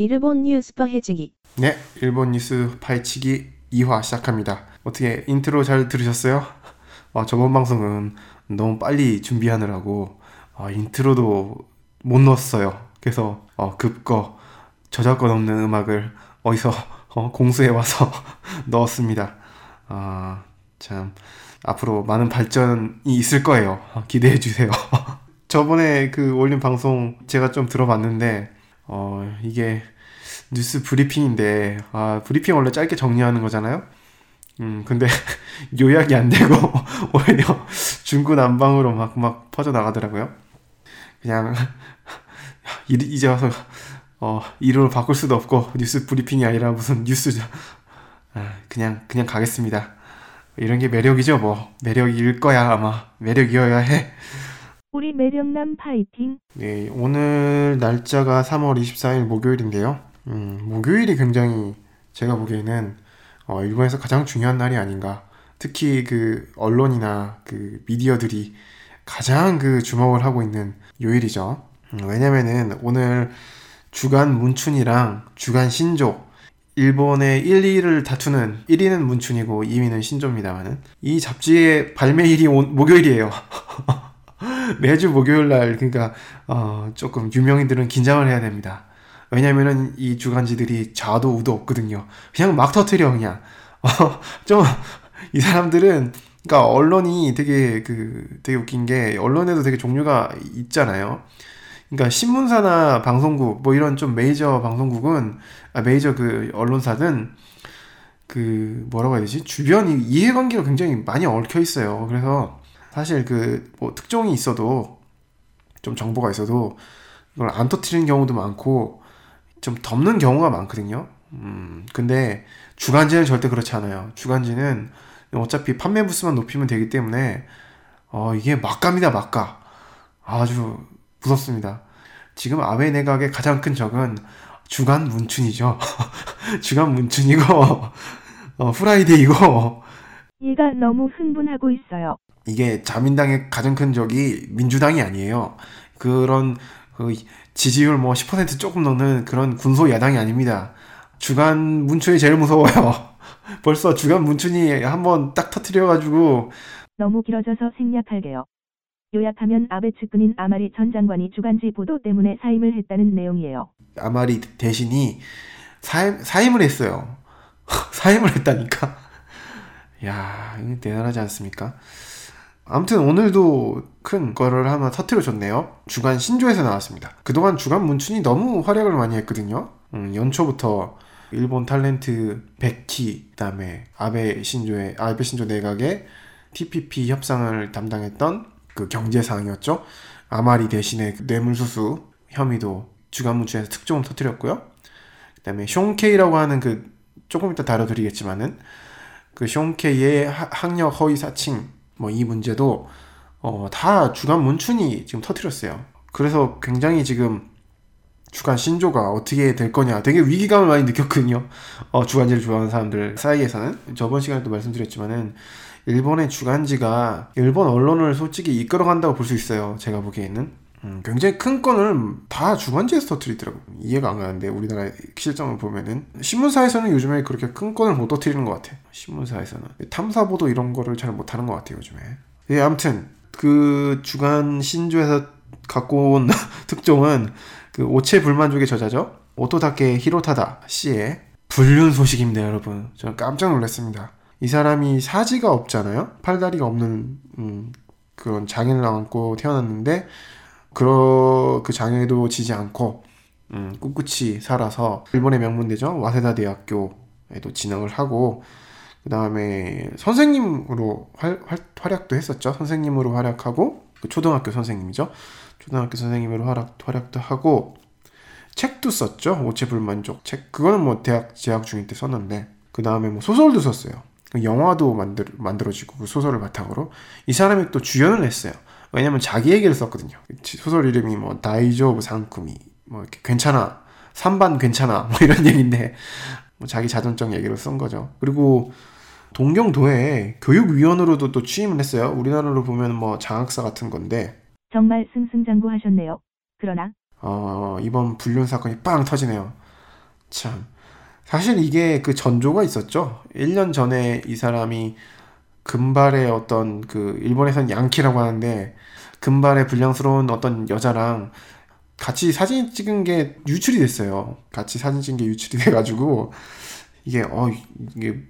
일본 뉴스 파헤치기. 네, 일본 뉴스 파헤치기 2화 시작합니다. 어떻게 인트로 잘 들으셨어요? 아, 저번 방송은 너무 빨리 준비하느라고 아, 인트로도 못 넣었어요. 그래서 어, 급거 저작권 없는 음악을 어디서 어, 공수해 와서 넣었습니다. 아, 참 앞으로 많은 발전이 있을 거예요. 어, 기대해 주세요. 저번에 그 올린 방송 제가 좀 들어봤는데 어, 이게 뉴스 브리핑인데, 아, 브리핑 원래 짧게 정리하는 거잖아요? 음, 근데 요약이 안 되고, 오히려 중구난방으로 막, 막 퍼져나가더라고요. 그냥, 이제 와서, 어, 이름을 바꿀 수도 없고, 뉴스 브리핑이 아니라 무슨 뉴스죠. 아, 그냥, 그냥 가겠습니다. 이런 게 매력이죠, 뭐. 매력일 거야, 아마. 매력이어야 해. 우리 매력남 파이팅. 네, 오늘 날짜가 3월 24일 목요일인데요. 음, 목요일이 굉장히 제가 보기에는 어, 일본에서 가장 중요한 날이 아닌가. 특히 그 언론이나 그 미디어들이 가장 그 주목을 하고 있는 요일이죠. 음, 왜냐면은 오늘 주간 문춘이랑 주간 신조 일본의 1, 2를 다투는 1위는 문춘이고 2위는 신조입니다만은 이 잡지의 발매일이 온, 목요일이에요. 매주 목요일 날 그러니까 어, 조금 유명인들은 긴장을 해야 됩니다. 왜냐면은 이 주간지들이 좌도 우도 없거든요. 그냥 막 터트려 그냥. 어, 좀이 사람들은 그러니까 언론이 되게 그 되게 웃긴 게 언론에도 되게 종류가 있잖아요. 그러니까 신문사나 방송국 뭐 이런 좀 메이저 방송국은 아, 메이저 그 언론사든 그 뭐라고 해야 되지 주변 이해관계가 굉장히 많이 얽혀 있어요. 그래서 사실 그 뭐 특종이 있어도 좀 정보가 있어도 이걸 안 터트리는 경우도 많고 좀 덮는 경우가 많거든요. 음, 근데 주간지는 절대 그렇지 않아요. 주간지는 어차피 판매 부수만 높이면 되기 때문에 어, 이게 막갑니다, 막가. 아주 무섭습니다. 지금 아베 내각의 가장 큰 적은 주간 문춘이죠. 주간 문춘이고 어, 프라이데이고 얘가 너무 흥분하고 있어요. 이게 자민당의 가장 큰 적이 민주당이 아니에요. 그런 그 지지율 뭐 10% 조금 넘는 그런 군소 야당이 아닙니다. 주간 문춘이 제일 무서워요. 벌써 주간 문춘이 한번 딱 터트려가지고 너무 길어져서 생략할게요. 요약하면 아베 측근인 아마리 전 장관이 주간지 보도 때문에 사임을 했다는 내용이에요. 아마리 대신이 사임, 사임을 했어요. 사임을 했다니까. 야, 대단하지 않습니까? 아무튼 오늘도 큰 거를 하나 터트려줬네요. 주간 신조에서 나왔습니다. 그동안 주간 문춘이 너무 활약을 많이 했거든요. 음, 연초부터 일본 탤런트 백키, 그다음에 아베 신조의 아베 신조 내각의 TPP 협상을 담당했던 그 경제상이었죠. 아마리 대신에 그 뇌물수수 혐의도 주간 문춘에서 특종을 터트렸고요. 그다음에 숑케이라고 하는 그 조금 이따 다뤄드리겠지만은 그 숑케이의 학력 허위 사칭 뭐 이 문제도 어, 다 주간 문춘이 지금 터트렸어요. 그래서 굉장히 지금 주간 신조가 어떻게 될 거냐 되게 위기감을 많이 느꼈거든요. 어, 주간지를 좋아하는 사람들 사이에서는 저번 시간에도 말씀드렸지만은 일본의 주간지가 일본 언론을 솔직히 이끌어간다고 볼 수 있어요. 제가 보기에는 음, 굉장히 큰 건을 다 주간지에서 터트리더라고요. 이해가 안 가는데 우리나라의 실정을 보면은 신문사에서는 요즘에 그렇게 큰 건을 못 터트리는 것 같아요. 신문사에서는 탐사 보도 이런 거를 잘 못하는 것 같아요. 요즘에. 예, 아무튼 그 주간 신조에서 갖고 온 특종은 그 오체 불만족의 저자죠. 오토다케 히로타다 씨의 불륜 소식입니다, 여러분. 저는 깜짝 놀랐습니다. 이 사람이 사지가 없잖아요. 팔다리가 없는 음, 그런 장애를 안고 태어났는데 그러 그 장애도 지지 않고 음, 꿋꿋이 살아서 일본의 명문대죠 와세다 대학교에도 진학을 하고 그 다음에 선생님으로 활, 활, 활 약도 했었죠. 선생님으로 활약하고 그 초등학교 선생님이죠. 초등학교 선생님으로 활약, 활약도 하고 책도 썼죠. 오체불만족 책. 그거는 뭐 대학 재학 중일 때 썼는데 그 다음에 뭐 소설도 썼어요. 영화도 만들, 만들어지고 그 소설을 바탕으로 이 사람이 또 주연을 했어요. 왜냐면 자기 얘기를 썼거든요. 소설 이름이 뭐 다이조브 상쿠미 뭐 이렇게 괜찮아 삼반 괜찮아 뭐 이런 얘기인데 뭐 자기 자전적 얘기를 쓴 거죠. 그리고 동경도에 교육위원으로도 또 취임을 했어요. 우리나라로 보면 뭐 장학사 같은 건데 정말 승승장구하셨네요. 그러나 어, 이번 불륜 사건이 빵 터지네요. 참. 사실 이게 그 전조가 있었죠. 1년 전에 이 사람이 금발의 어떤 그 일본에선 양키라고 하는데 금발의 불량스러운 어떤 여자랑 같이 사진 찍은 게 유출이 됐어요. 같이 사진 찍은 게 유출이 돼가지고 이게 어 이게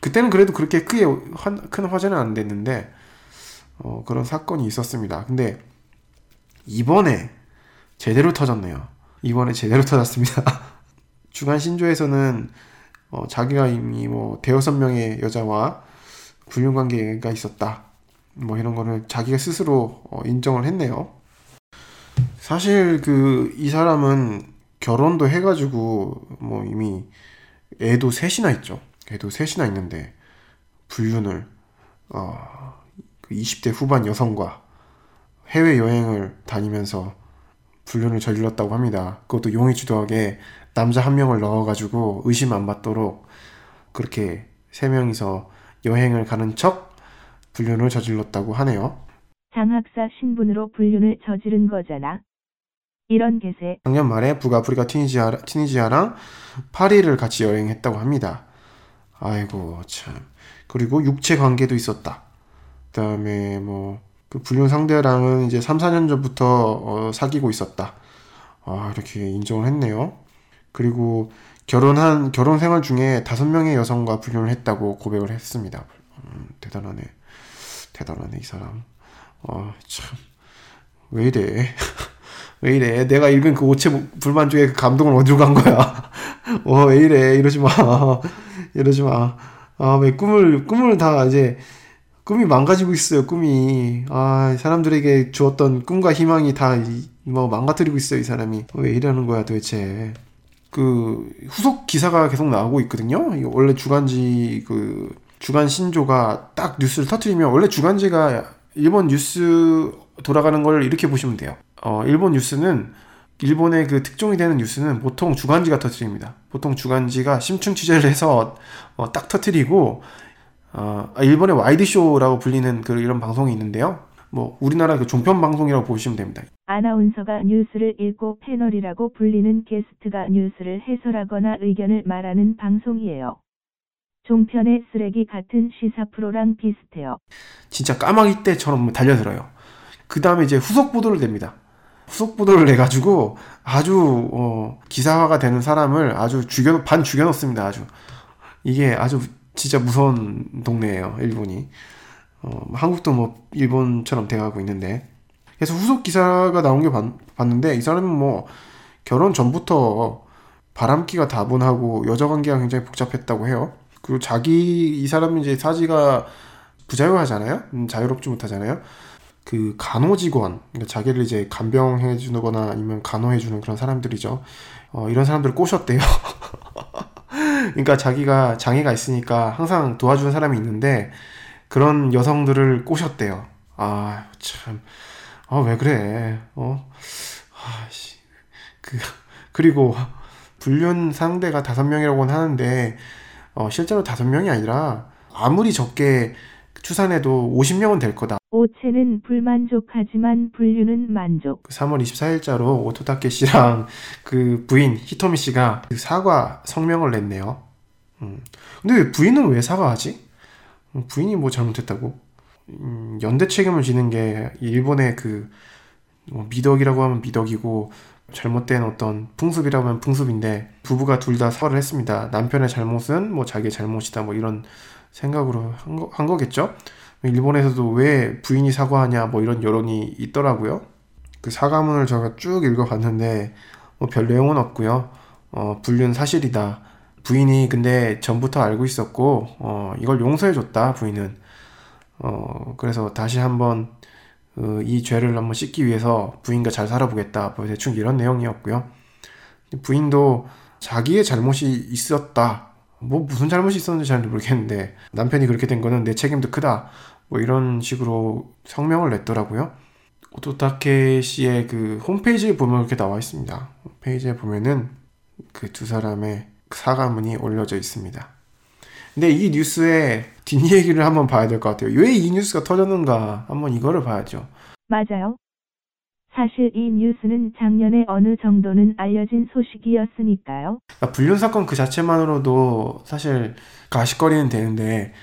그때는 그래도 그렇게 크게 한, 큰 화제는 안 됐는데 어 그런 사건이 있었습니다. 근데 이번에 제대로 터졌네요. 이번에 제대로 터졌습니다. 주간 신조에서는 어, 자기가 이미 뭐 대여섯 명의 여자와 불륜 관계가 있었다. 뭐 이런 거를 자기가 스스로 어, 인정을 했네요. 사실 그 이 사람은 결혼도 해가지고 뭐 이미 애도 셋이나 있죠. 애도 셋이나 있는데 불륜을 어, 그 20대 후반 여성과 해외 여행을 다니면서 불륜을 저질렀다고 합니다. 그것도 용의주도하게 남자 한 명을 넣어가지고 의심 안 받도록 그렇게 세 명이서 여행을 가는 척 불륜을 저질렀다고 하네요. 장학사 신분으로 불륜을 저지른 거잖아. 이런 개세. 작년 말에 북아프리카 튀니지아, 튀니지아랑 파리를 같이 여행했다고 합니다. 아이고 참. 그리고 육체 관계도 있었다. 그다음에 뭐 그 불륜 상대랑은 이제 3, 4년 전부터 어, 사귀고 있었다. 아, 이렇게 인정을 했네요. 그리고 결혼한 결혼 생활 중에 다섯 명의 여성과 불륜을 했다고 고백을 했습니다. 음, 대단하네. 대단하네 이 사람. 어, 참. 왜 이래? 왜 이래? 내가 읽은 그 오체 불만 중에 그 감동을 어디로 간 거야? 어, 왜 이래? 이러지 마. 이러지 마. 아, 왜 꿈을, 꿈을 다 이제, 꿈이 망가지고 있어요, 꿈이. 아, 사람들에게 주었던 꿈과 희망이 다, 뭐, 망가뜨리고 있어요, 이 사람이. 왜 이러는 거야, 도대체. 그, 후속 기사가 계속 나오고 있거든요? 원래 주간지, 그, 주간 신조가 딱 뉴스를 터트리면, 원래 주간지가 일본 뉴스 돌아가는 걸 이렇게 보시면 돼요. 어, 일본 뉴스는 일본의 그 특종이 되는 뉴스는 보통 주간지가 터트립니다. 보통 주간지가 심층 취재를 해서 어, 딱 터트리고 어, 아, 일본의 와이드 쇼라고 불리는 그 이런 방송이 있는데요. 뭐 우리나라 그 종편 방송이라고 보시면 됩니다. 아나운서가 뉴스를 읽고 패널이라고 불리는 게스트가 뉴스를 해설하거나 의견을 말하는 방송이에요. 종편의 쓰레기 같은 시사 프로랑 비슷해요. 진짜 까마귀 때처럼 달려들어요. 그 다음에 이제 후속 보도를 냅니다. 후속 보도를 내가지고 아주 어, 기사화가 되는 사람을 아주 죽여 반 죽여놓습니다. 아주 이게 아주 진짜 무서운 동네예요. 일본이 어, 한국도 뭐 일본처럼 돼가고 있는데 그래서 후속 기사가 나온 게 봤, 봤는데 이 사람은 뭐 결혼 전부터 바람기가 다분하고 여자 관계가 굉장히 복잡했다고 해요. 그리고 자기 이 사람은 이제 사지가 부자유하잖아요. 음, 자유롭지 못하잖아요. 그 간호직원, 그러니까 자기를 이제 간병해 주거나 아니면 간호해 주는 그런 사람들이죠. 어, 이런 사람들을 꼬셨대요. 그러니까 자기가 장애가 있으니까 항상 도와주는 사람이 있는데 그런 여성들을 꼬셨대요. 아, 참. 아, 왜 그래? 어? 아, 씨. 그, 그리고 불륜 상대가 다섯 명이라고는 하는데 어, 실제로 다섯 명이 아니라 아무리 적게 추산해도 50명은 될 거다. 오체는 불만족하지만 불륜은 만족. 3월 24일자로 오토타케 씨랑 그 부인 히토미 씨가 그 사과 성명을 냈네요. 음. 근데 왜 부인은 왜 사과하지? 음, 부인이 뭐 잘못했다고? 음, 연대 책임을 지는 게 일본의 그뭐 미덕이라고 하면 미덕이고 잘못된 어떤 풍습이라고 하면 풍습인데 부부가 둘 다 사과를 했습니다. 남편의 잘못은 뭐 자기의 잘못이다 뭐 이런 생각으로 한, 거, 한 거겠죠. 일본에서도 왜 부인이 사과하냐 뭐 이런 여론이 있더라고요. 그 사과문을 제가 쭉 읽어봤는데 뭐 별 내용은 없고요. 어, 불륜 사실이다. 부인이 근데 전부터 알고 있었고 어, 이걸 용서해줬다 부인은. 어, 그래서 다시 한번 어, 이 죄를 한번 씻기 위해서 부인과 잘 살아보겠다. 뭐 대충 이런 내용이었고요. 부인도 자기의 잘못이 있었다. 뭐 무슨 잘못이 있었는지 잘 모르겠는데 남편이 그렇게 된 거는 내 책임도 크다. 뭐 이런 식으로 성명을 냈더라고요. 오토타케 씨의 그 홈페이지에 보면 이렇게 나와 있습니다. 홈페이지에 보면은 그 두 사람의 사과문이 올려져 있습니다. 근데 이 뉴스의 뒷얘기를 한번 봐야 될 것 같아요. 왜 이 뉴스가 터졌는가 한번 이거를 봐야죠. 맞아요. 사실 이 뉴스는 작년에 어느 정도는 알려진 소식이었으니까요. 그러니까 불륜 사건 그 자체만으로도 사실 가식거리는 되는데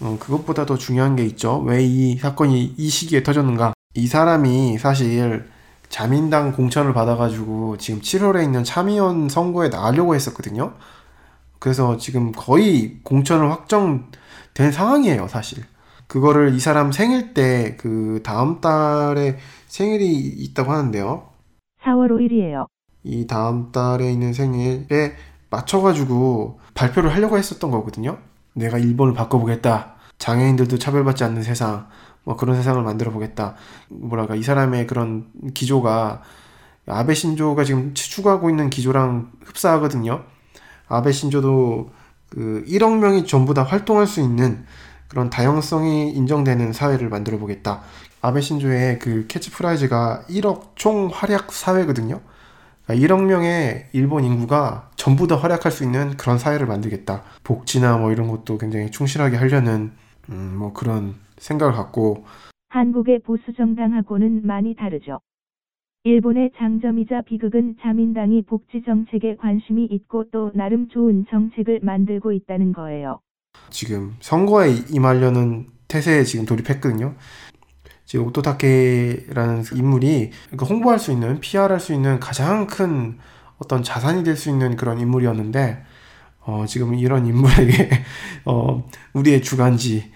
어, 그것보다 더 중요한 게 있죠. 왜 이 사건이 이 시기에 터졌는가? 이 사람이 사실 자민당 공천을 받아가지고 지금 7월에 있는 참의원 선거에 나가려고 했었거든요. 그래서 지금 거의 공천을 확정된 상황이에요, 사실. 그거를 이 사람 생일 때 그 다음 달에 생일이 있다고 하는데요. 4월 5일이에요. 이 다음 달에 있는 생일에 맞춰가지고 발표를 하려고 했었던 거거든요. 내가 일본을 바꿔보겠다. 장애인들도 차별받지 않는 세상, 뭐 그런 세상을 만들어 보겠다. 뭐랄까, 이 사람의 그런 기조가 아베 신조가 지금 추구하고 있는 기조랑 흡사하거든요. 아베 신조도 그 1억 명이 전부 다 활동할 수 있는 그런 다양성이 인정되는 사회를 만들어 보겠다. 아베 신조의 그 캐치프레이즈가 1억 총 활약 사회거든요. 그러니까 1억 명의 일본 인구가 전부 다 활약할 수 있는 그런 사회를 만들겠다. 복지나 뭐 이런 것도 굉장히 충실하게 하려는 음, 뭐 그런 생각을 갖고 한국의 보수 정당하고는 많이 다르죠. 일본의 장점이자 비극은 자민당이 복지 정책에 관심이 있고 또 나름 좋은 정책을 만들고 있다는 거예요. 지금 선거에 임하려는 태세에 지금 돌입했거든요. 지금 오토타케라는 인물이 그러니까 홍보할 수 있는, PR할 수 있는 가장 큰 어떤 자산이 될 수 있는 그런 인물이었는데, 어, 지금 이런 인물에게, 어, 우리의 주간지,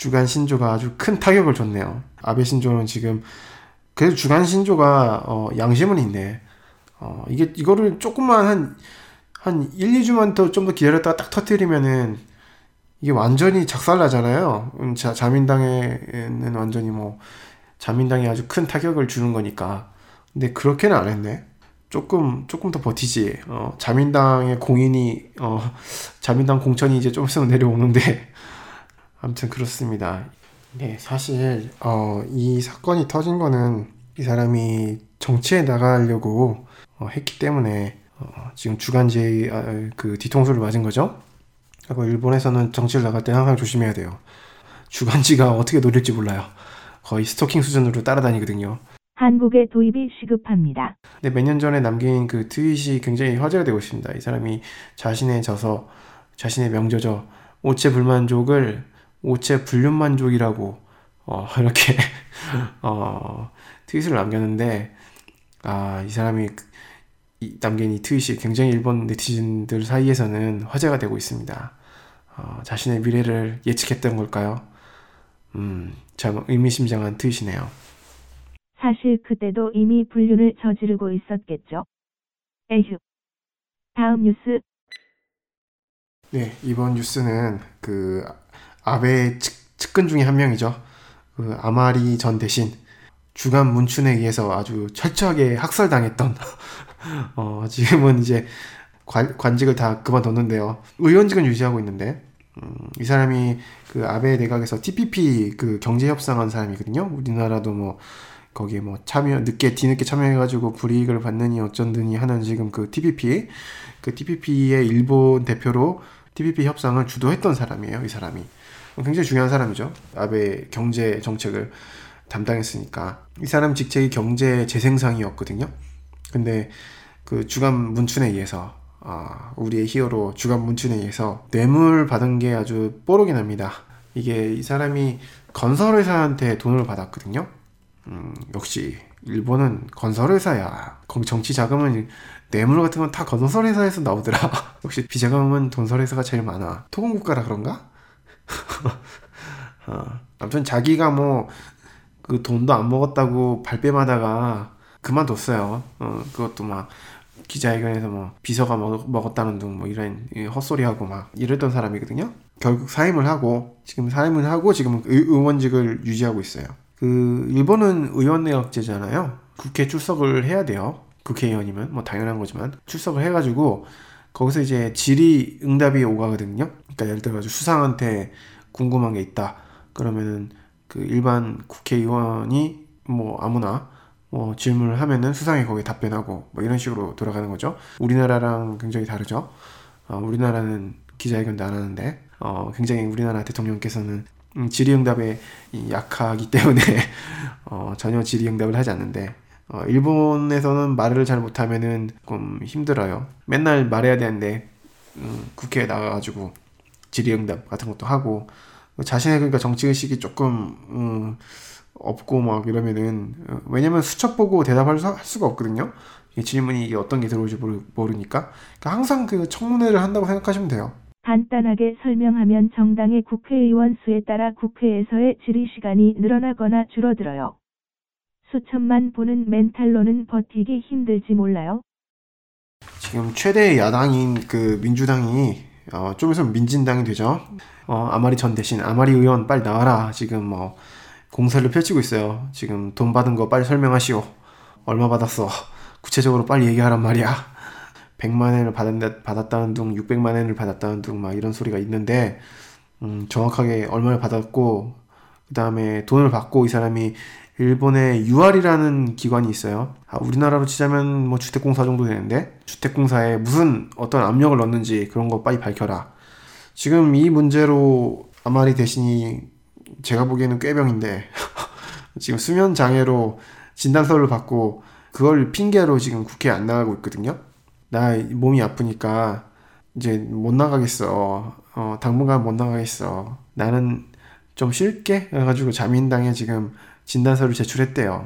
주간 신조가 아주 큰 타격을 줬네요. 아베 신조는 지금, 그래도 주간 신조가, 어, 양심은 있네. 어, 이게, 이거를 조금만 한, 한 1, 2주만 더 좀 더 기다렸다가 딱 터트리면은, 이게 완전히 작살나잖아요. 음, 자, 자민당에는 완전히 뭐, 자민당이 아주 큰 타격을 주는 거니까. 근데 그렇게는 안 했네. 조금, 조금 더 버티지. 어, 자민당의 공인이, 어, 자민당 공천이 이제 좀 있으면 내려오는데. 아무튼 그렇습니다. 네, 사실, 어, 이 사건이 터진 거는 이 사람이 정치에 나가려고 어, 했기 때문에, 어, 지금 주간제 아, 그 뒤통수를 맞은 거죠. 그리고 일본에서는 정치를 나갈 때 항상 조심해야 돼요. 주간지가 어떻게 노릴지 몰라요. 거의 스토킹 수준으로 따라다니거든요. 한국의 도입이 시급합니다. 근데 몇 년 전에 남긴 그 트윗이 굉장히 화제가 되고 있습니다. 이 사람이 자신의 저서, 자신의 명저죠. 오체 불만족을 오체 불륜 만족이라고 어, 이렇게 어, 트윗을 남겼는데 아, 이 사람이 이, 남긴 이 트윗이 굉장히 일본 네티즌들 사이에서는 화제가 되고 있습니다. 어, 자신의 미래를 예측했던 걸까요? 음, 참 의미심장한 트윗이네요. 사실 그때도 이미 불륜을 저지르고 있었겠죠. 에휴. 다음 뉴스. 네, 이번 뉴스는 그 아베 측, 측근 중에 한 명이죠. 그 아마리 전 대신 주간 문춘에 의해서 아주 철저하게 학살당했던 어, 지금은 이제 관, 관직을 다 그만뒀는데요. 의원직은 유지하고 있는데 음, 이 사람이 그 아베 내각에서 TPP 그 경제 협상한 사람이거든요. 우리나라도 뭐 거기에 뭐 참여 늦게 뒤늦게 참여해가지고 불이익을 받느니 어쩐드니 하는 지금 그 TPP 그 TPP의 일본 대표로 TPP 협상을 주도했던 사람이에요. 이 사람이 굉장히 중요한 사람이죠. 아베 경제 정책을 담당했으니까 이 사람 직책이 경제 재생상이었거든요. 근데 그 주간 문춘에 의해서 아, 우리의 히어로 주간 문춘에 의해서 뇌물 받은 게 아주 뽀록이 납니다. 이게 이 사람이 건설회사한테 돈을 받았거든요. 음, 역시 일본은 건설회사야. 거기 정치 자금은 뇌물 같은 건 다 건설회사에서 나오더라. 역시 비자금은 건설회사가 제일 많아. 토건국가라 그런가? 어, 아무튼 자기가 뭐 그 돈도 안 먹었다고 발뺌하다가 그만뒀어요. 어, 그것도 막 기자회견에서 뭐 비서가 먹, 먹었다는 둥 뭐 이런 헛소리하고 막 이랬던 사람이거든요. 결국 사임을 하고 지금 사임을 하고 지금 의, 의원직을 유지하고 있어요. 그 일본은 의원내각제잖아요. 국회 출석을 해야 돼요. 국회의원이면 뭐 당연한 거지만 출석을 해가지고 거기서 이제 질의 응답이 오가거든요. 그러니까 예를 들어 수상한테 궁금한 게 있다. 그러면은 그 일반 국회의원이 뭐 아무나 뭐 질문을 하면은 수상이 거기에 답변하고 뭐 이런 식으로 돌아가는 거죠. 우리나라랑 굉장히 다르죠. 어, 우리나라는 기자회견도 안 하는데 어, 굉장히 우리나라 대통령께서는 음, 질의응답에 약하기 때문에 어, 전혀 질의응답을 하지 않는데 어, 일본에서는 말을 잘 못하면은 좀 힘들어요. 맨날 말해야 되는데 음, 국회에 나가가지고 질의응답 같은 것도 하고 자신의 그러니까 정치 의식이 조금 음, 없고 막 이러면은 어, 왜냐면 수첩 보고 대답할 수, 할 수가 없거든요. 이 질문이 이게 어떤 게 들어올지 모르, 모르 니까 그러니까 항상 그 청문회를 한다고 생각하시면 돼요. 간단하게 설명하면 정당의 국회의원 수에 따라 국회에서의 질의 시간이 늘어나거나 줄어들어요. 수천만 보는 멘탈로는 버티기 힘들지 몰라요? 지금 최대 야당인 그 민주당이 어, 좀 있으면 민진당이 되죠. 어, 아마리 전 대신 아마리 의원 빨리 나와라. 지금 뭐 공세를 펼치고 있어요. 지금 돈 받은 거 빨리 설명하시오. 얼마 받았어? 구체적으로 빨리 얘기하란 말이야. 100만 원을 받았, 받았다는 둥, 600만 원을 받았다는 둥, 막 이런 소리가 있는데, 음, 정확하게 얼마를 받았고, 그 다음에 돈을 받고 이 사람이 일본의 UR이라는 기관이 있어요. 아, 우리나라로 치자면 뭐 주택공사 정도 되는데, 주택공사에 무슨 어떤 압력을 넣는지 그런 거 빨리 밝혀라. 지금 이 문제로 아마리 대신이 제가 보기에는 꾀병인데, 지금 수면 장애로 진단서를 받고, 그걸 핑계로 지금 국회에 안 나가고 있거든요. 나 몸이 아프니까 이제 못 나가겠어. 어, 당분간 못 나가겠어. 나는 좀 쉴게. 그래가지고 자민당에 지금 진단서를 제출했대요.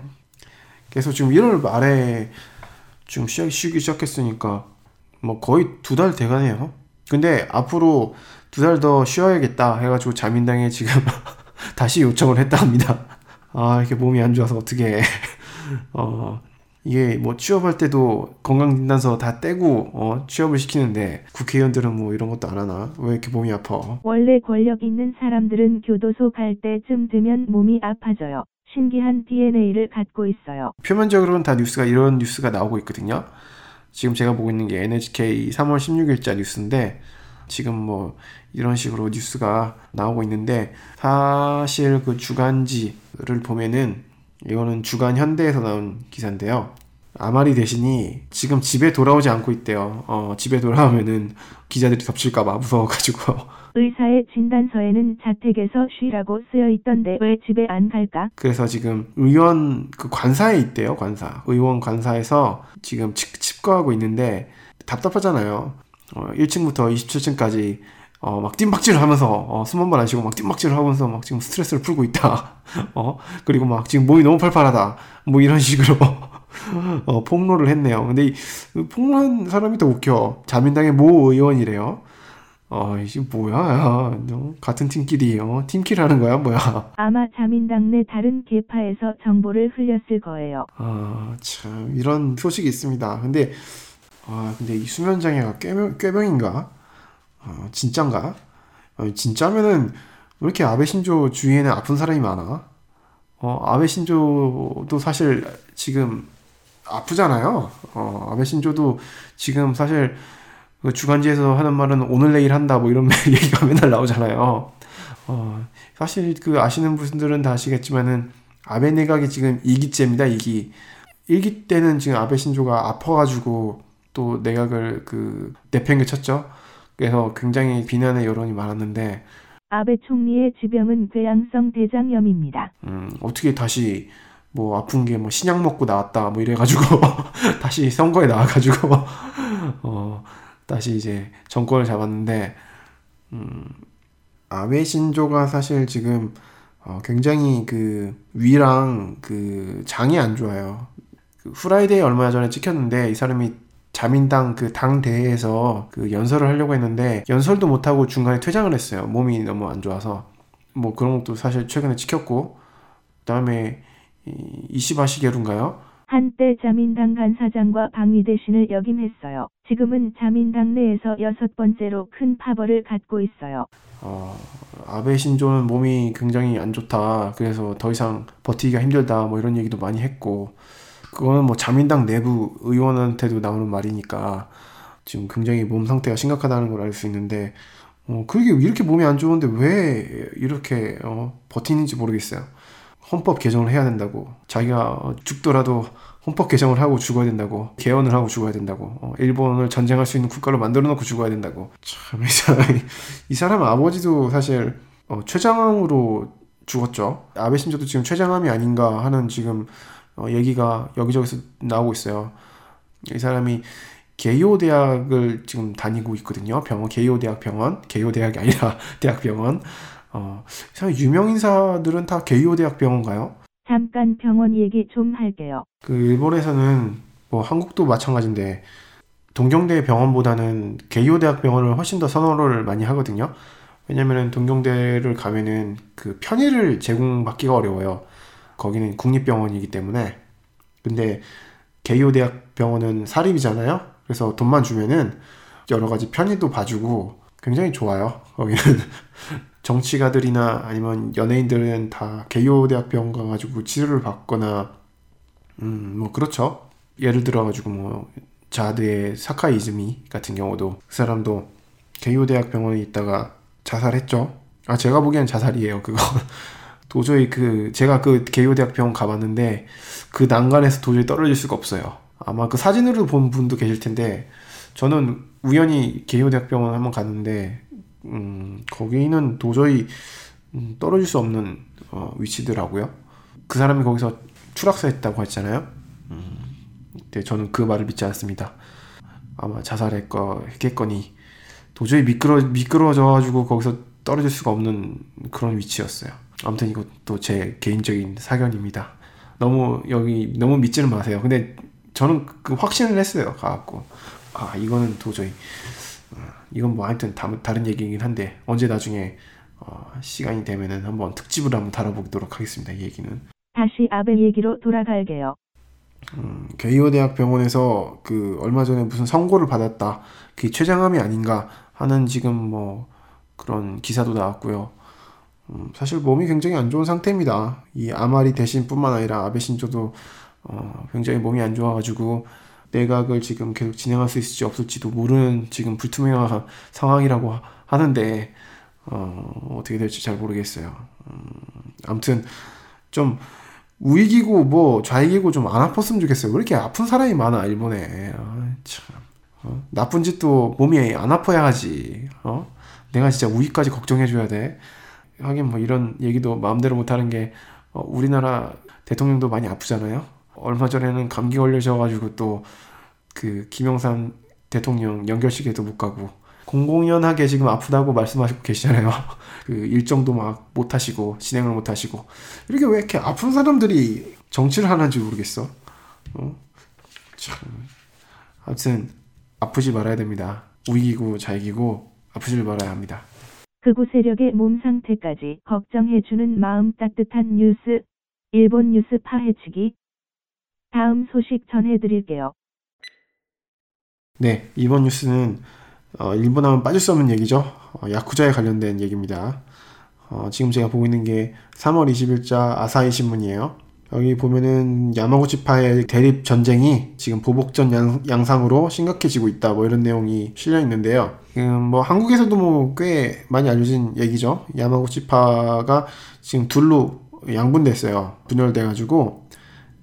그래서 지금 1월 말에 지금 쉬, 쉬기 시작했으니까 뭐 거의 두 달 돼가네요. 근데 앞으로 두 달 더 쉬어야겠다 해가지고 자민당에 지금 다시 요청을 했다 합니다. 아, 이렇게 몸이 안 좋아서 어떻게 어, 이게 뭐 취업할 때도 건강진단서 다 떼고 어, 취업을 시키는데 국회의원들은 뭐 이런 것도 안 하나? 왜 이렇게 몸이 아파? 원래 권력 있는 사람들은 교도소 갈 때쯤 되면 몸이 아파져요. 신기한 DNA를 갖고 있어요. 표면적으로는 다 뉴스가 이런 뉴스가 나오고 있거든요. 지금 제가 보고 있는 게 NHK 3월 16일자 뉴스인데 지금 뭐 이런 식으로 뉴스가 나오고 있는데 사실 그 주간지를 보면은 이거는 주간 현대에서 나온 기사인데요. 아마리 대신이 지금 집에 돌아오지 않고 있대요. 어, 집에 돌아오면은 기자들이 덮칠까봐 무서워가지고. 의사의 진단서에는 자택에서 쉬라고 쓰여 있던데 왜 집에 안 갈까? 그래서 지금 의원 그 관사에 있대요, 관사. 의원 관사에서 지금 치, 칩거하고 있는데 답답하잖아요. 어, 1층부터 27층까지 어, 막 뜀박질을 하면서, 어, 숨 한 번 안 쉬고 막 뜀박질을 하면서 막 지금 스트레스를 풀고 있다. 어, 그리고 막 지금 몸이 너무 팔팔하다. 뭐 이런 식으로, 어, 폭로를 했네요. 근데 이, 폭로한 사람이 더 웃겨. 자민당의 모 의원이래요. 어, 이게 뭐야, 야. 너 같은 팀끼리, 어, 팀킬 하는 거야, 뭐야. 아마 자민당 내 다른 계파에서 정보를 흘렸을 거예요. 아, 참, 이런 소식이 있습니다. 근데, 아, 근데 이 수면장애가 꾀병, 꾀병인가? 어, 진짠가? 어, 진짜면은 왜 이렇게 아베 신조 주위에는 아픈 사람이 많아? 어, 아베 신조도 사실 지금 아프잖아요. 어, 아베 신조도 지금 사실 그 주간지에서 하는 말은 오늘 내일 한다 뭐 이런 얘기가 맨날 나오잖아요. 어, 사실 그 아시는 분들은 다 아시겠지만은 아베 내각이 지금 2기째입니다. 2기. 1기 때는 지금 아베 신조가 아파가지고 또 내각을 그 내팽개쳤죠. 그래서 굉장히 비난의 여론이 많았는데 아베 총리의 지병은 궤양성 대장염입니다. 음, 어떻게 다시 뭐 아픈 게 뭐 신약 먹고 나왔다 뭐 이래가지고 다시 선거에 나와가지고 어 다시 이제 정권을 잡았는데 음, 아베 신조가 사실 지금 어, 굉장히 그 위랑 그 장이 안 좋아요. 그 후라이데이 얼마 전에 찍혔는데 이 사람이 자민당 그 당 대회에서 그 연설을 하려고 했는데 연설도 못 하고 중간에 퇴장을 했어요. 몸이 너무 안 좋아서 뭐 그런 것도 사실 최근에 찍혔고 그다음에 이시바 시게루인가요? 한때 자민당 간사장과 방위 대신을 역임했어요. 지금은 자민당 내에서 여섯 번째로 큰 파벌을 갖고 있어요. 어, 아베 신조는 몸이 굉장히 안 좋다. 그래서 더 이상 버티기가 힘들다. 뭐 이런 얘기도 많이 했고 그거는 뭐 자민당 내부 의원한테도 나오는 말이니까 지금 굉장히 몸 상태가 심각하다는 걸 알 수 있는데 어, 그게 이렇게 몸이 안 좋은데 왜 이렇게 어, 버티는지 모르겠어요. 헌법 개정을 해야 된다고 자기가 죽더라도 헌법 개정을 하고 죽어야 된다고 개헌을 하고 죽어야 된다고 어, 일본을 전쟁할 수 있는 국가로 만들어 놓고 죽어야 된다고 사람이 이 사람 아버지도 사실 어, 최장암으로 죽었죠 아베 신조도 지금 최장암이 아닌가 하는 지금 어, 얘기가 여기저기서 나오고 있어요. 이 사람이 개요 대학을 지금 다니고 있거든요. 병원 개요 대학 병원 개요 대학이 아니라 대학 병원. 어, 유명 인사들은 다 개요 대학 병원 가요? 잠깐 병원 얘기 좀 할게요. 그 일본에서는 뭐 한국도 마찬가지인데 동경대 병원보다는 개요 대학 병원을 훨씬 더 선호를 많이 하거든요. 왜냐면은 동경대를 가면은 그 편의를 제공받기가 어려워요. 거기는 국립병원이기 때문에. 근데 개요 대학 병원은 사립이잖아요. 그래서 돈만 주면은 여러 가지 편의도 봐주고 굉장히 좋아요. 거기는 정치가들이나 아니면 연예인들은 다 개요 대학 병원 가가지고 치료를 받거나 음 뭐 그렇죠. 예를 들어가지고 뭐 자드의 사카이즈미 같은 경우도 그 사람도 개요 대학 병원에 있다가 자살했죠. 아 제가 보기엔 자살이에요. 그거 도저히 그 제가 그 개요 대학 병원 가봤는데 그 난간에서 도저히 떨어질 수가 없어요. 아마 그 사진으로 본 분도 계실 텐데 저는 우연히 개요 대학병원 한번 갔는데 음, 거기는 도저히 음, 떨어질 수 없는 어, 위치더라고요. 그 사람이 거기서 추락사했다고 했잖아요. 음, 근데 저는 그 말을 믿지 않습니다. 아마 자살했겠거니 도저히 미끄러 미끄러져가지고 거기서 떨어질 수가 없는 그런 위치였어요. 아무튼 이것도 제 개인적인 사견입니다. 너무 여기 너무 믿지는 마세요. 근데 저는 그 확신을 했어요. 가갖고 아 이거는 도저히 어, 이건 뭐 하여튼 다, 다른 얘기긴 한데 언제 나중에 어, 시간이 되면은 한번 특집을 한번 다뤄보도록 하겠습니다. 이 얘기는 다시 아베 얘기로 돌아갈게요. 음, 게이오 대학 병원에서 그 얼마 전에 무슨 선고를 받았다. 그게 췌장암이 아닌가 하는 지금 뭐 그런 기사도 나왔고요. 음, 사실 몸이 굉장히 안 좋은 상태입니다. 이 아마리 대신뿐만 아니라 아베 신조도 어, 굉장히 몸이 안 좋아가지고 내각을 지금 계속 진행할 수 있을지 없을지도 모르는 지금 불투명한 상황이라고 하는데 어, 어떻게 될지 잘 모르겠어요. 음, 아무튼 좀 우익이고 뭐 좌익이고 좀 안 아팠으면 좋겠어요. 왜 이렇게 아픈 사람이 많아 일본에. 아, 참 어? 나쁜 짓도 몸이 안 아파야 하지. 어? 내가 진짜 우익까지 걱정해줘야 돼. 하긴 뭐 이런 얘기도 마음대로 못하는 게 어, 우리나라 대통령도 많이 아프잖아요. 얼마 전에는 감기 걸려셔가지고 또 그 김영삼 대통령 연결식에도 못 가고 공공연하게 지금 아프다고 말씀하시고 계시잖아요. 그 일정도 막 못 하시고 진행을 못 하시고 이렇게 왜 이렇게 아픈 사람들이 정치를 하는지 모르겠어. 어? 참. 아무튼 아프지 말아야 됩니다. 우익이고 자익이고 아프지 말아야 합니다. 극우 세력의 몸 상태까지 걱정해주는 마음 따뜻한 뉴스 일본 뉴스 파헤치기 다음 소식 전해드릴게요. 네, 이번 뉴스는 어, 일본 하면 빠질 수 없는 얘기죠. 어, 야쿠자에 관련된 얘기입니다. 어, 지금 제가 보고 있는 게 3월 20일자 아사히 신문이에요. 여기 보면은 야마구치파의 대립 전쟁이 지금 보복전 양, 상으로 심각해지고 있다. 뭐 이런 내용이 실려 있는데요. 지금 뭐 한국에서도 뭐 꽤 많이 알려진 얘기죠. 야마구치파가 지금 둘로 양분됐어요. 분열돼가지고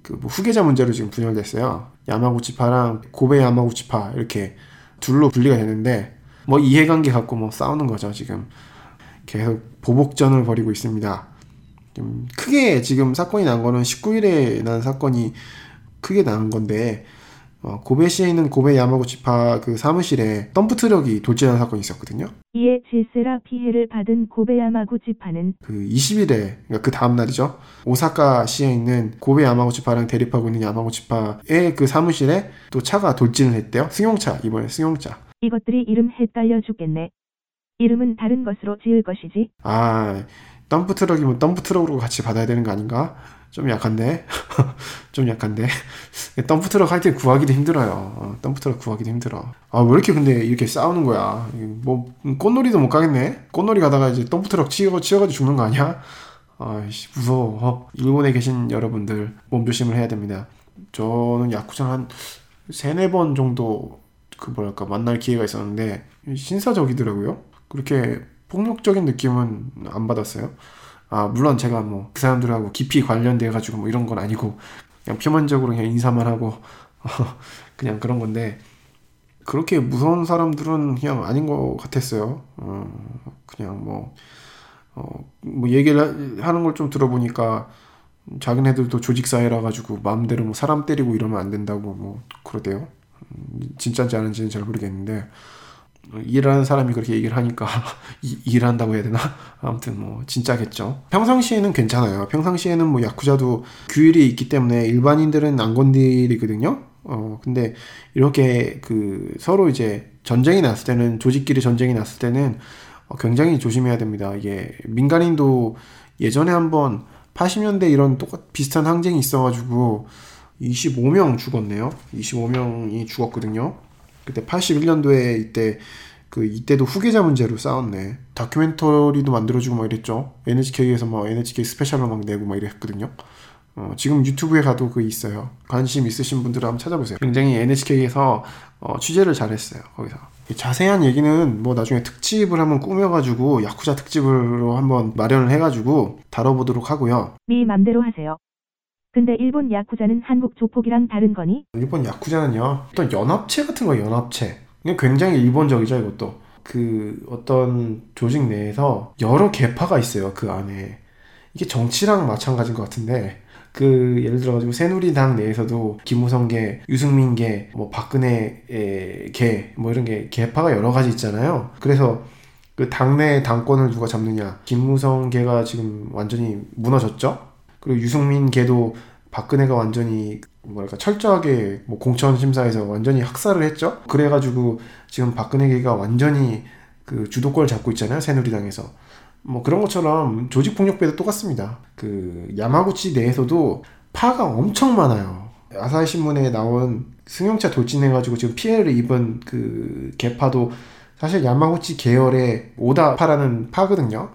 그 뭐 후계자 문제로 지금 분열됐어요. 야마구치파랑 고베 야마구치파 이렇게 둘로 분리가 되는데 뭐 이해관계 갖고 뭐 싸우는 거죠 지금 계속 보복전을 벌이고 있습니다. 좀 크게 지금 사건이 난 거는 19일에 난 사건이 크게 난 건데 어, 고베시에 있는 고베 야마구치파 그 사무실에 덤프 트럭이 돌진한 사건이 있었거든요. 이에 질세라 피해를 받은 고베 야마구치파는 그 20일에 그러니까 그 다음 날이죠. 오사카시에 있는 고베 야마구치파랑 대립하고 있는 야마구치파의 그 사무실에 또 차가 돌진을 했대요. 승용차 이번에 승용차. 이것들이 이름 헷갈려 죽겠네. 이름은 다른 것으로 지을 것이지. 아 덤프 트럭이면 덤프 트럭으로 같이 받아야 되는 거 아닌가? 좀 약한데? 좀 약한데? 덤프 트럭 할때 구하기도 힘들어요. 어, 덤프 트럭 구하기도 힘들어. 아 왜 이렇게 근데 이렇게 싸우는 거야? 뭐 꽃놀이도 못 가겠네? 꽃놀이 가다가 이제 덤프 트럭 치어 치어가지고 죽는 거 아니야? 아이씨 무서워. 어, 일본에 계신 여러분들 몸조심을 해야 됩니다. 저는 야쿠자 한 세네 번 정도 그 뭐랄까 만날 기회가 있었는데 신사적이더라고요. 그렇게 폭력적인 느낌은 안 받았어요 아, 물론 제가 뭐 그 사람들하고 깊이 관련돼 가지고 뭐 이런 건 아니고 그냥 표면적으로 그냥 인사만 하고 그냥 그런 건데 그렇게 무서운 사람들은 그냥 아닌 것 같았어요. 어, 그냥 뭐, 어, 뭐 얘기를 하는 걸 좀 들어보니까 자기네들도 조직 사회라 가지고 마음대로 뭐 사람 때리고 이러면 안 된다고 뭐 그러대요. 음, 진짜인지 아닌지는 잘 모르겠는데 일하는 사람이 그렇게 얘기를 하니까 일한다고 해야 되나? 아무튼 뭐 진짜겠죠. 평상시에는 괜찮아요. 평상시에는 뭐 야쿠자도 규율이 있기 때문에 일반인들은 안 건드리거든요. 어 근데 이렇게 그 서로 이제 전쟁이 났을 때는 조직끼리 전쟁이 났을 때는 어, 굉장히 조심해야 됩니다. 이게 민간인도 예전에 한번 80년대 이런 똑같 비슷한 항쟁이 있어가지고 25명 죽었네요. 25명이 죽었거든요. 그때 81년도에 이때 그 이때도 후계자 문제로 싸웠네. 다큐멘터리도 만들어주고 막 이랬죠. NHK에서 막 NHK 스페셜로 막 내고 막 이랬거든요. 어, 지금 유튜브에 가도 그 있어요. 관심 있으신 분들은 한번 찾아보세요. 굉장히 NHK에서 어, 취재를 잘했어요. 거기서. 자세한 얘기는 뭐 나중에 특집을 한번 꾸며가지고 야쿠자 특집으로 한번 마련을 해가지고 다뤄보도록 하고요. 미 맘대로 하세요. 근데 일본 야쿠자는 한국 조폭이랑 다른 거니? 일본 야쿠자는요. 어떤 연합체 같은 거 연합체. 굉장히 일본적이죠 이것도. 그 어떤 조직 내에서 여러 계파가 있어요 그 안에. 이게 정치랑 마찬가지인 것 같은데 그 예를 들어 가지고 새누리당 내에서도 김무성계, 유승민계, 뭐 박근혜계 뭐 이런 게 계파가 여러 가지 있잖아요. 그래서 그 당내 당권을 누가 잡느냐. 김무성계가 지금 완전히 무너졌죠. 그리고 유승민계도 박근혜가 완전히 뭐랄까 철저하게 뭐 공천 심사에서 완전히 학살을 했죠. 그래가지고 지금 박근혜계가 완전히 그 주도권을 잡고 있잖아요. 새누리당에서. 뭐 그런 것처럼 조직 폭력배도 똑같습니다. 그 야마구치 내에서도 파가 엄청 많아요. 아사히 신문에 나온 승용차 돌진해가지고 지금 피해를 입은 그 개파도 사실 야마구치 계열의 오다파라는 파거든요.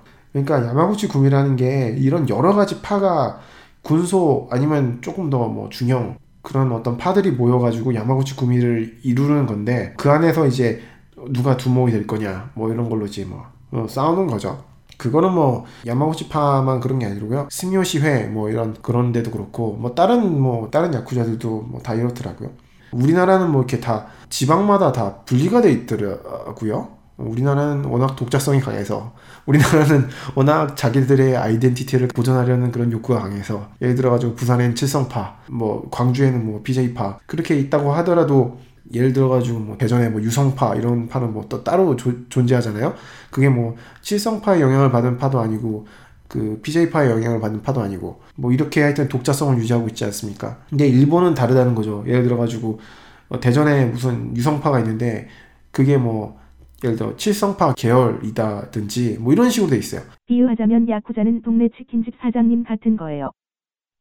그러니까 야마구치 구미라는 게 이런 여러 가지 파가 군소 아니면 조금 더 뭐 중형 그런 어떤 파들이 모여가지고 야마구치 구미를 이루는 건데 그 안에서 이제 누가 두목이 될 거냐 뭐 이런 걸로 이제 뭐 어, 싸우는 거죠. 그거는 뭐 야마구치파만 그런 게 아니고요. 스미오시회 뭐 이런 그런 데도 그렇고 뭐 다른 뭐 다른 야쿠자들도 뭐 다 이렇더라고요. 우리나라는 뭐 이렇게 다 지방마다 다 분리가 돼 있더라고요. 우리나라는 워낙 독자성이 강해서 우리나라는 워낙 자기들의 아이덴티티를 보존하려는 그런 욕구가 강해서 예를 들어가지고 부산엔 칠성파 뭐 광주에는 뭐 BJ파 그렇게 있다고 하더라도 예를 들어가지고 뭐 대전에 뭐 유성파 이런 파는 뭐 또 따로 조, 존재하잖아요. 그게 뭐 칠성파의 영향을 받은 파도 아니고 그 BJ파의 영향을 받는 파도 아니고 뭐 이렇게 하여튼 독자성을 유지하고 있지 않습니까? 근데 일본은 다르다는 거죠. 예를 들어가지고 어, 대전에 무슨 유성파가 있는데 그게 뭐 예를 들어 칠성파 계열이다든지 뭐 이런 식으로 돼 있어요. 비유하자면 야쿠자는 동네 치킨집 사장님 같은 거예요.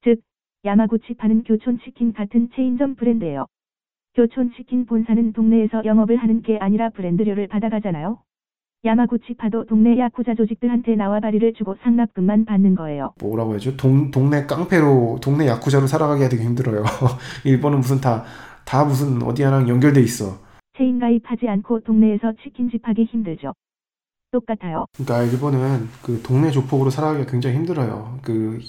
즉 야마구치 파는 교촌 치킨 같은 체인점 브랜드예요. 교촌 치킨 본사는 동네에서 영업을 하는 게 아니라 브랜드료를 받아가잖아요. 야마구치 파도 동네 야쿠자 조직들한테 나와바리를 주고 상납금만 받는 거예요. 뭐라고 해야죠? 동, 동네 깡패로 동네 야쿠자로 살아가기가 되게 힘들어요. 일본은 무슨 다 다 무슨 어디 하나랑 연결돼 있어. 체인 가입하지 않고 동네에서 치킨 집 하기 힘들죠. 똑같아요. 그러니까 일본은 그 동네 조폭으로 살아가기가 굉장히 힘들어요. 그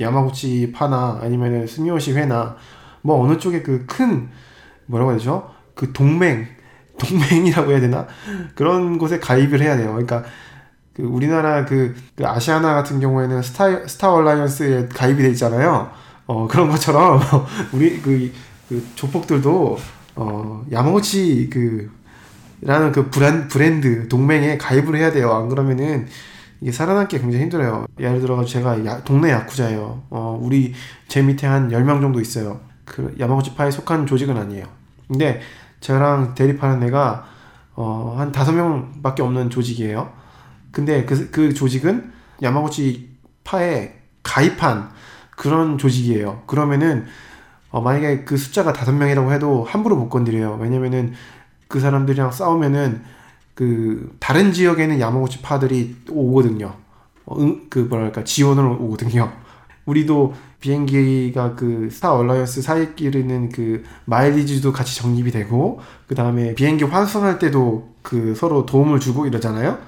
야마구치 파나 아니면은 스미요시 회나 뭐 어느 쪽에 그 큰 뭐라고 해야 되죠? 그 동맹 동맹이라고 해야 되나 그런 곳에 가입을 해야 돼요. 그러니까 그 우리나라 그, 그 아시아나 같은 경우에는 스타 스타 얼라이언스에 가입이 돼 있잖아요. 어 그런 것처럼 우리 그, 그 조폭들도 어, 야마구치 그 라는 그 브랜, 브랜드 동맹에 가입을 해야 돼요. 안 그러면은 이게 살아남기 굉장히 힘들어요. 예를 들어가지고 제가 야, 동네 야쿠자예요. 어, 우리 제 밑에 한 10명 정도 있어요. 그 야마구치파에 속한 조직은 아니에요. 근데 저랑 대립하는 애가 어, 한 5명밖에 없는 조직이에요. 근데 그, 그 조직은 야마구치 파에 가입한 그런 조직이에요. 그러면은 어, 만약에 그 숫자가 다섯 명이라고 해도 함부로 못 건드려요. 왜냐면은 그 사람들이랑 싸우면은 그 다른 지역에는 야마구치 파들이 오거든요. 어, 응, 그 뭐랄까 지원을 오거든요. 우리도 비행기가 그 스타 얼라이언스 사이끼리는 그 마일리지도 같이 적립이 되고 그 다음에 비행기 환승할 때도 그 서로 도움을 주고 이러잖아요.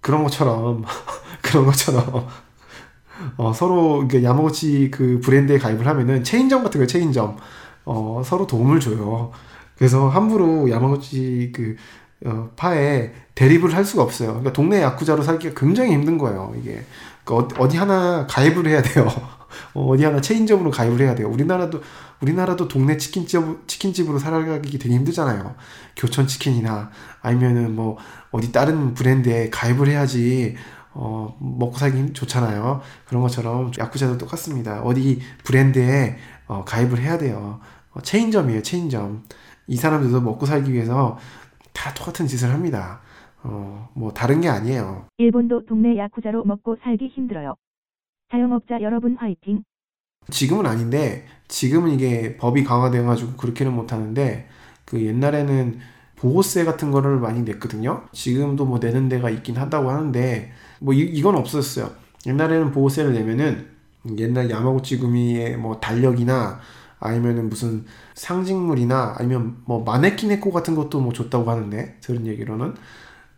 그런 것처럼 그런 것처럼 어, 서로 그 야마구치 그 브랜드에 가입을 하면은 체인점 같은 거 체인점 어, 서로 도움을 줘요. 그래서 함부로 야마구치 그 어, 파에 대립을 할 수가 없어요. 그러니까 동네 야쿠자로 살기가 굉장히 힘든 거예요. 이게 그러니까 어 디 하나 가입을 해야 돼요. 어, 어디 하나 체인점으로 가입을 해야 돼요. 우리나라도 우리나라도 동네 치킨집 치킨집으로 살아가기 되게 힘들잖아요. 교촌 치킨이나 아니면은 뭐 어디 다른 브랜드에 가입을 해야지 어, 먹고 살기 좋잖아요. 그런 것처럼 야쿠자도 똑같습니다. 어디 브랜드에 어, 가입을 해야 돼요. 어, 체인점이에요, 체인점. 이 사람들도 먹고 살기 위해서 다 똑같은 짓을 합니다. 어, 뭐 다른 게 아니에요. 일본도 동네 야쿠자로 먹고 살기 힘들어요. 자영업자 여러분 화이팅! 지금은 아닌데 지금은 이게 법이 강화돼 가지고 그렇게는 못 하는데 그 옛날에는 보호세 같은 거를 많이 냈거든요. 지금도 뭐 내는 데가 있긴 하다고 하는데 뭐 이, 이건 없었어요. 옛날에는 보호세를 내면은 옛날 야마구치 구미의 뭐 달력이나 아니면은 무슨 상징물이나 아니면 뭐 마네킹 에코 같은 것도 뭐 줬다고 하는데 들은 얘기로는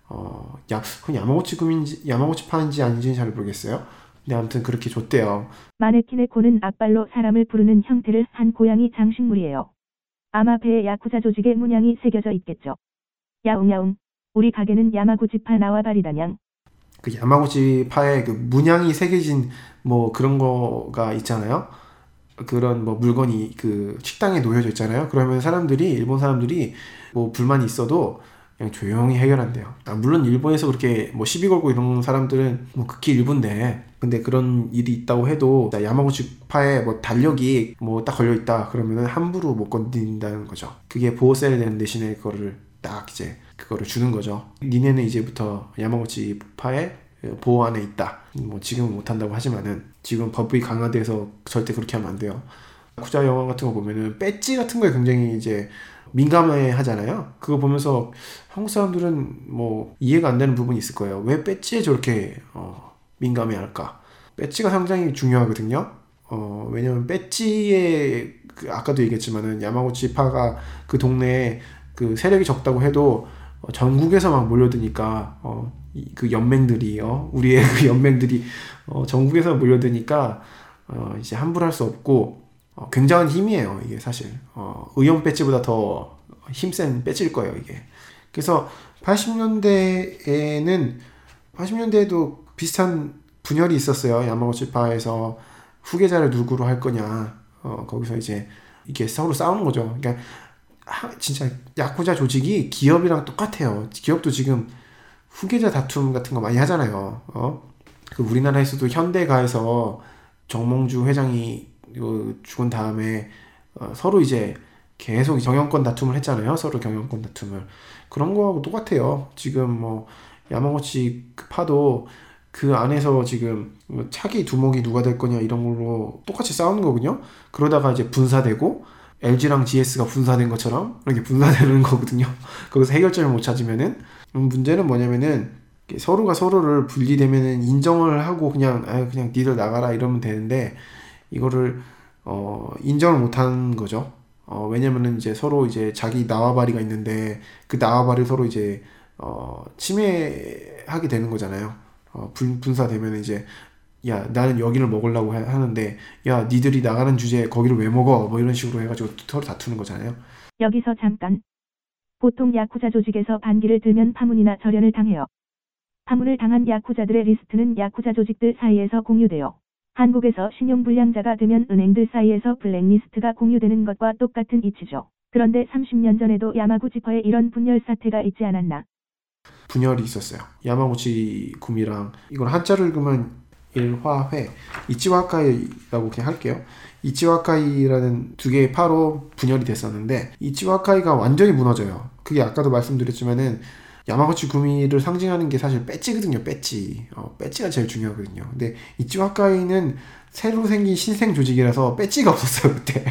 어, 야, 그건 야마구치 구미인지 야마구치 파인지 아닌지는 잘 모르겠어요. 근데 아무튼 그렇게 줬대요. 마네킹의 코는 앞발로 사람을 부르는 형태를 한 고양이 장식물이에요. 아마 배에 야쿠자 조직의 문양이 새겨져 있겠죠. 야웅야웅. 우리 가게는 야마구치파 나와바리다냥. 그 야마구치 파에 그 문양이 새겨진 뭐 그런 거가 있잖아요. 그런 뭐 물건이 그 식당에 놓여져 있잖아요. 그러면 사람들이 일본 사람들이 뭐 불만이 있어도 그냥 조용히 해결한대요. 아, 물론 일본에서 그렇게 뭐 시비 걸고 이런 사람들은 뭐 극히 일부인데 근데 그런 일이 있다고 해도 야마구치 파에 뭐 달력이 뭐 딱 걸려 있다 그러면은 함부로 못 건드린다는 거죠. 그게 보호세를 내는 대신에 그거를 딱 이제 그거를 주는 거죠. 니네는 이제부터 야마구치 파에 보호 안에 있다. 뭐 지금은 못한다고 하지만은 지금 법이 강화돼서 절대 그렇게 하면 안 돼요. 쿠자 영화 같은 거 보면은 배지 같은 거에 굉장히 이제 민감해 하잖아요. 그거 보면서 한국 사람들은 뭐 이해가 안 되는 부분이 있을 거예요. 왜 배지에 저렇게 어, 민감해 할까? 배지가 상당히 중요하거든요. 어, 왜냐면 배지에 그 아까도 얘기했지만은 야마구치 파가 그 동네에 그 세력이 적다고 해도 어, 전국에서 막 몰려드니까 어, 그 연맹들이 어, 우리의 그 연맹들이 어, 전국에서 몰려드니까 어, 이제 함부로 할수 없고 어, 굉장한 힘이에요 이게 사실. 어, 의용 배지보다 더 힘센 배지일 거예요 이게. 그래서 80년대에는 80년대에도 비슷한 분열이 있었어요. 야마구치파에서 후계자를 누구로 할 거냐. 어, 거기서 이제 이게 서로 싸우는 거죠. 그러니까 하, 진짜 야쿠자 조직이 기업이랑 똑같아요 기업도 지금 후계자 다툼 같은 거 많이 하잖아요 어? 그 우리나라에서도 현대가에서 정몽주 회장이 죽은 다음에 어, 서로 이제 계속 경영권 다툼을 했잖아요. 서로 경영권 다툼을. 그런 거하고 똑같아요. 지금 뭐 야마구치 파도 그 안에서 지금 차기 두목이 누가 될 거냐 이런 걸로 똑같이 싸우는 거거든요. 그러다가 이제 분사되고 LG랑 GS가 분사된 것처럼 이렇게 분사되는 거거든요. 거기서 해결점을 못 찾으면은 문제는 뭐냐면은 서로가 서로를 분리되면은 인정을 하고 그냥 아 그냥 니들 나가라 이러면 되는데 이거를 어 인정을 못한 거죠. 어 왜냐면은 이제 서로 이제 자기 나와바리가 있는데 그 나와바리 서로 이제 어 침해하게 되는 거잖아요. 어 분, 분사되면 이제 야 나는 여기를 먹으려고 하는데 야 니들이 나가는 주제에 거기를 왜 먹어 뭐 이런 식으로 해가지고 서로 다투는 거잖아요. 여기서 잠깐. 보통 야쿠자 조직에서 반기를 들면 파문이나 절연을 당해요. 파문을 당한 야쿠자들의 리스트는 야쿠자 조직들 사이에서 공유돼요. 한국에서 신용불량자가 되면 은행들 사이에서 블랙리스트가 공유되는 것과 똑같은 이치죠. 그런데 30년 전에도 야마구치파에 이런 분열 사태가 있지 않았나? 분열이 있었어요. 야마구치 구미랑 이걸 한자를 읽으면 일화회 이치와카이라고 그냥 할게요. 이치와카이라는 두 개의 파로 분열이 됐었는데 이치와카이가 완전히 무너져요. 그게 아까도 말씀드렸지만은 야마구치 구미를 상징하는 게 사실 배지거든요. 배지. 어, 배지가 제일 중요하거든요. 근데 이치와카이는 새로 생긴 신생 조직이라서 배지가 없었어요. 그때.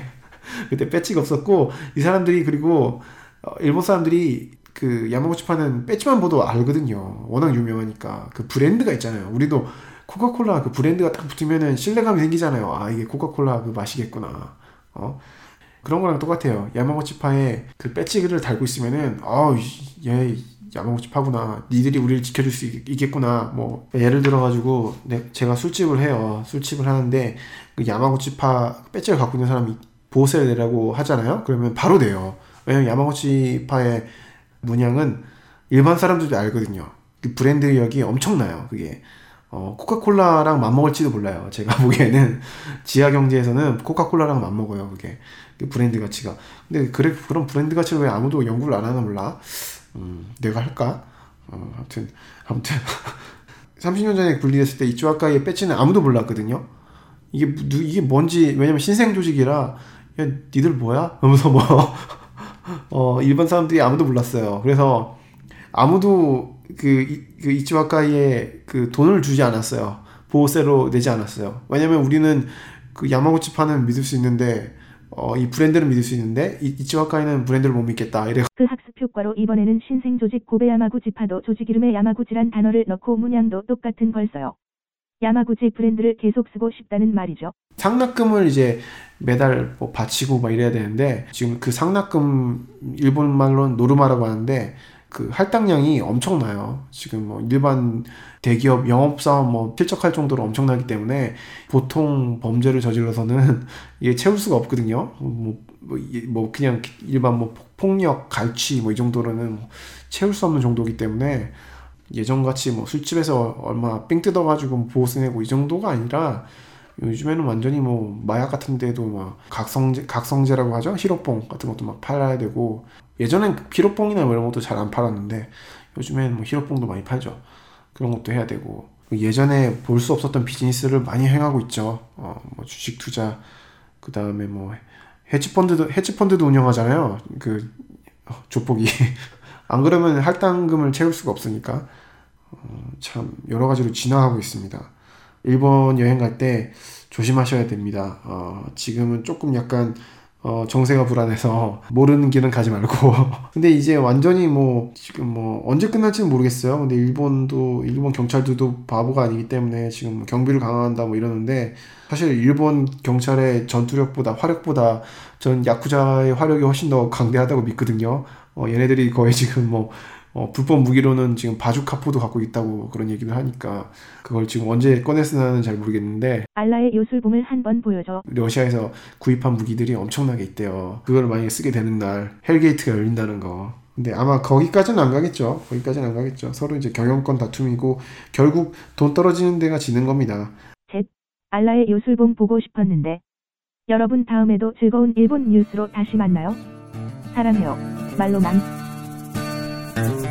그때 배지가 없었고 이 사람들이 그리고 어, 일본 사람들이 그 야마구치 파는 배지만 보도 알거든요. 워낙 유명하니까 그 브랜드가 있잖아요. 우리도 코카콜라 그 브랜드가 딱 붙으면은 신뢰감이 생기잖아요. 아 이게 코카콜라 그 맛이겠구나. 어 그런 거랑 똑같아요. 야마구치 파에 그 배지를 달고 있으면은 어얘 야마구치 파구나. 니들이 우리를 지켜줄 수 있겠구나. 뭐 예를 들어 가지고 네, 제가 술집을 해요. 술집을 하는데 그 야마구치 파 배지를 갖고 있는 사람이 보호세를 내라고 하잖아요. 그러면 바로 내요. 왜냐면 야마구치 파의 문양은 일반 사람들도 알거든요. 그 브랜드력이 엄청나요. 그게 어, 코카콜라랑 맞먹을지도 몰라요. 제가 보기에는 지하 경제에서는 코카콜라랑 맞먹어요. 그게 그 브랜드 가치가. 근데 그래 그런 브랜드 가치를 왜 아무도 연구를 안 하나 몰라. 음, 내가 할까? 어, 아무튼 아무튼 30년 전에 분리됐을 때 이츠와카이의 배치는 아무도 몰랐거든요. 이게 누- 이게 뭔지 왜냐면 신생 조직이라 야 니들 뭐야? 하면서 뭐 어, 일반 사람들이 아무도 몰랐어요. 그래서 아무도 그, 이- 그 이치와카이에 그 돈을 주지 않았어요. 보호세로 내지 않았어요. 왜냐면 우리는 그 야마구치 파는 믿을 수 있는데 어, 이 브랜드를 믿을 수 있는데 이, 이치와카이는 브랜드를 못 믿겠다. 이래 그 학습 효과로 이번에는 신생 조직 고베 야마구치 파도 조직 이름에 야마구치란 단어를 넣고 문양도 똑같은 걸 써요. 야마구치 브랜드를 계속 쓰고 싶다는 말이죠. 상납금을 이제 매달 뭐 바치고 막 이래야 되는데 지금 그 상납금 일본 말로는 노르마라고 하는데 그 할당량이 엄청나요. 지금 뭐 일반 대기업 영업사원 뭐 필적할 정도로 엄청나기 때문에 보통 범죄를 저질러서는 이게 채울 수가 없거든요. 뭐, 뭐, 뭐 그냥 일반 뭐 폭력, 갈취 뭐 이 정도로는 뭐 채울 수 없는 정도이기 때문에 예전같이 뭐 술집에서 얼마 삥 뜯어가지고 보호세 내고 이 정도가 아니라 요즘에는 완전히 뭐 마약 같은 데도 막 각성제 각성제라고 하죠 히로뽕 같은 것도 막 팔아야 되고 예전엔 히로뽕이나 뭐 이런 것도 잘 안 팔았는데 요즘에는 뭐 히로뽕도 많이 팔죠. 그런 것도 해야 되고. 예전에 볼 수 없었던 비즈니스를 많이 행하고 있죠. 어 뭐 주식 투자 그 다음에 뭐 헤지펀드도 헤지펀드도 운영하잖아요. 그 어, 조폭이. 안 그러면 할당금을 채울 수가 없으니까. 어, 참 여러 가지로 진화하고 있습니다. 일본 여행 갈 때 조심하셔야 됩니다. 어, 지금은 조금 약간 어, 정세가 불안해서 모르는 길은 가지 말고. 근데 이제 완전히 뭐 지금 뭐 언제 끝날지는 모르겠어요. 근데 일본도 일본 경찰들도 바보가 아니기 때문에 지금 뭐 경비를 강화한다 뭐 이러는데 사실 일본 경찰의 전투력보다 화력보다 전 야쿠자의 화력이 훨씬 더 강대하다고 믿거든요. 어, 얘네들이 거의 지금 뭐 어, 불법 무기로는 지금 바주카포도 갖고 있다고 그런 얘기를 하니까 그걸 지금 언제 꺼내느냐는 잘 모르겠는데 알라의 요술봉을 한 번 보여줘. 러시아에서 구입한 무기들이 엄청나게 있대요. 그걸 만약에 쓰게 되는 날 hell gate가 열린다는 거. 근데 아마 거기까지는 안 가겠죠. 거기까지는 안 가겠죠. 서로 이제 경영권 다툼이고 결국 돈 떨어지는 데가 지는 겁니다. 알라의 요술봉 보고 싶었는데. 여러분 다음에도 즐거운 일본 뉴스로 다시 만나요. 사랑해요. 말로만. Mm-hmm.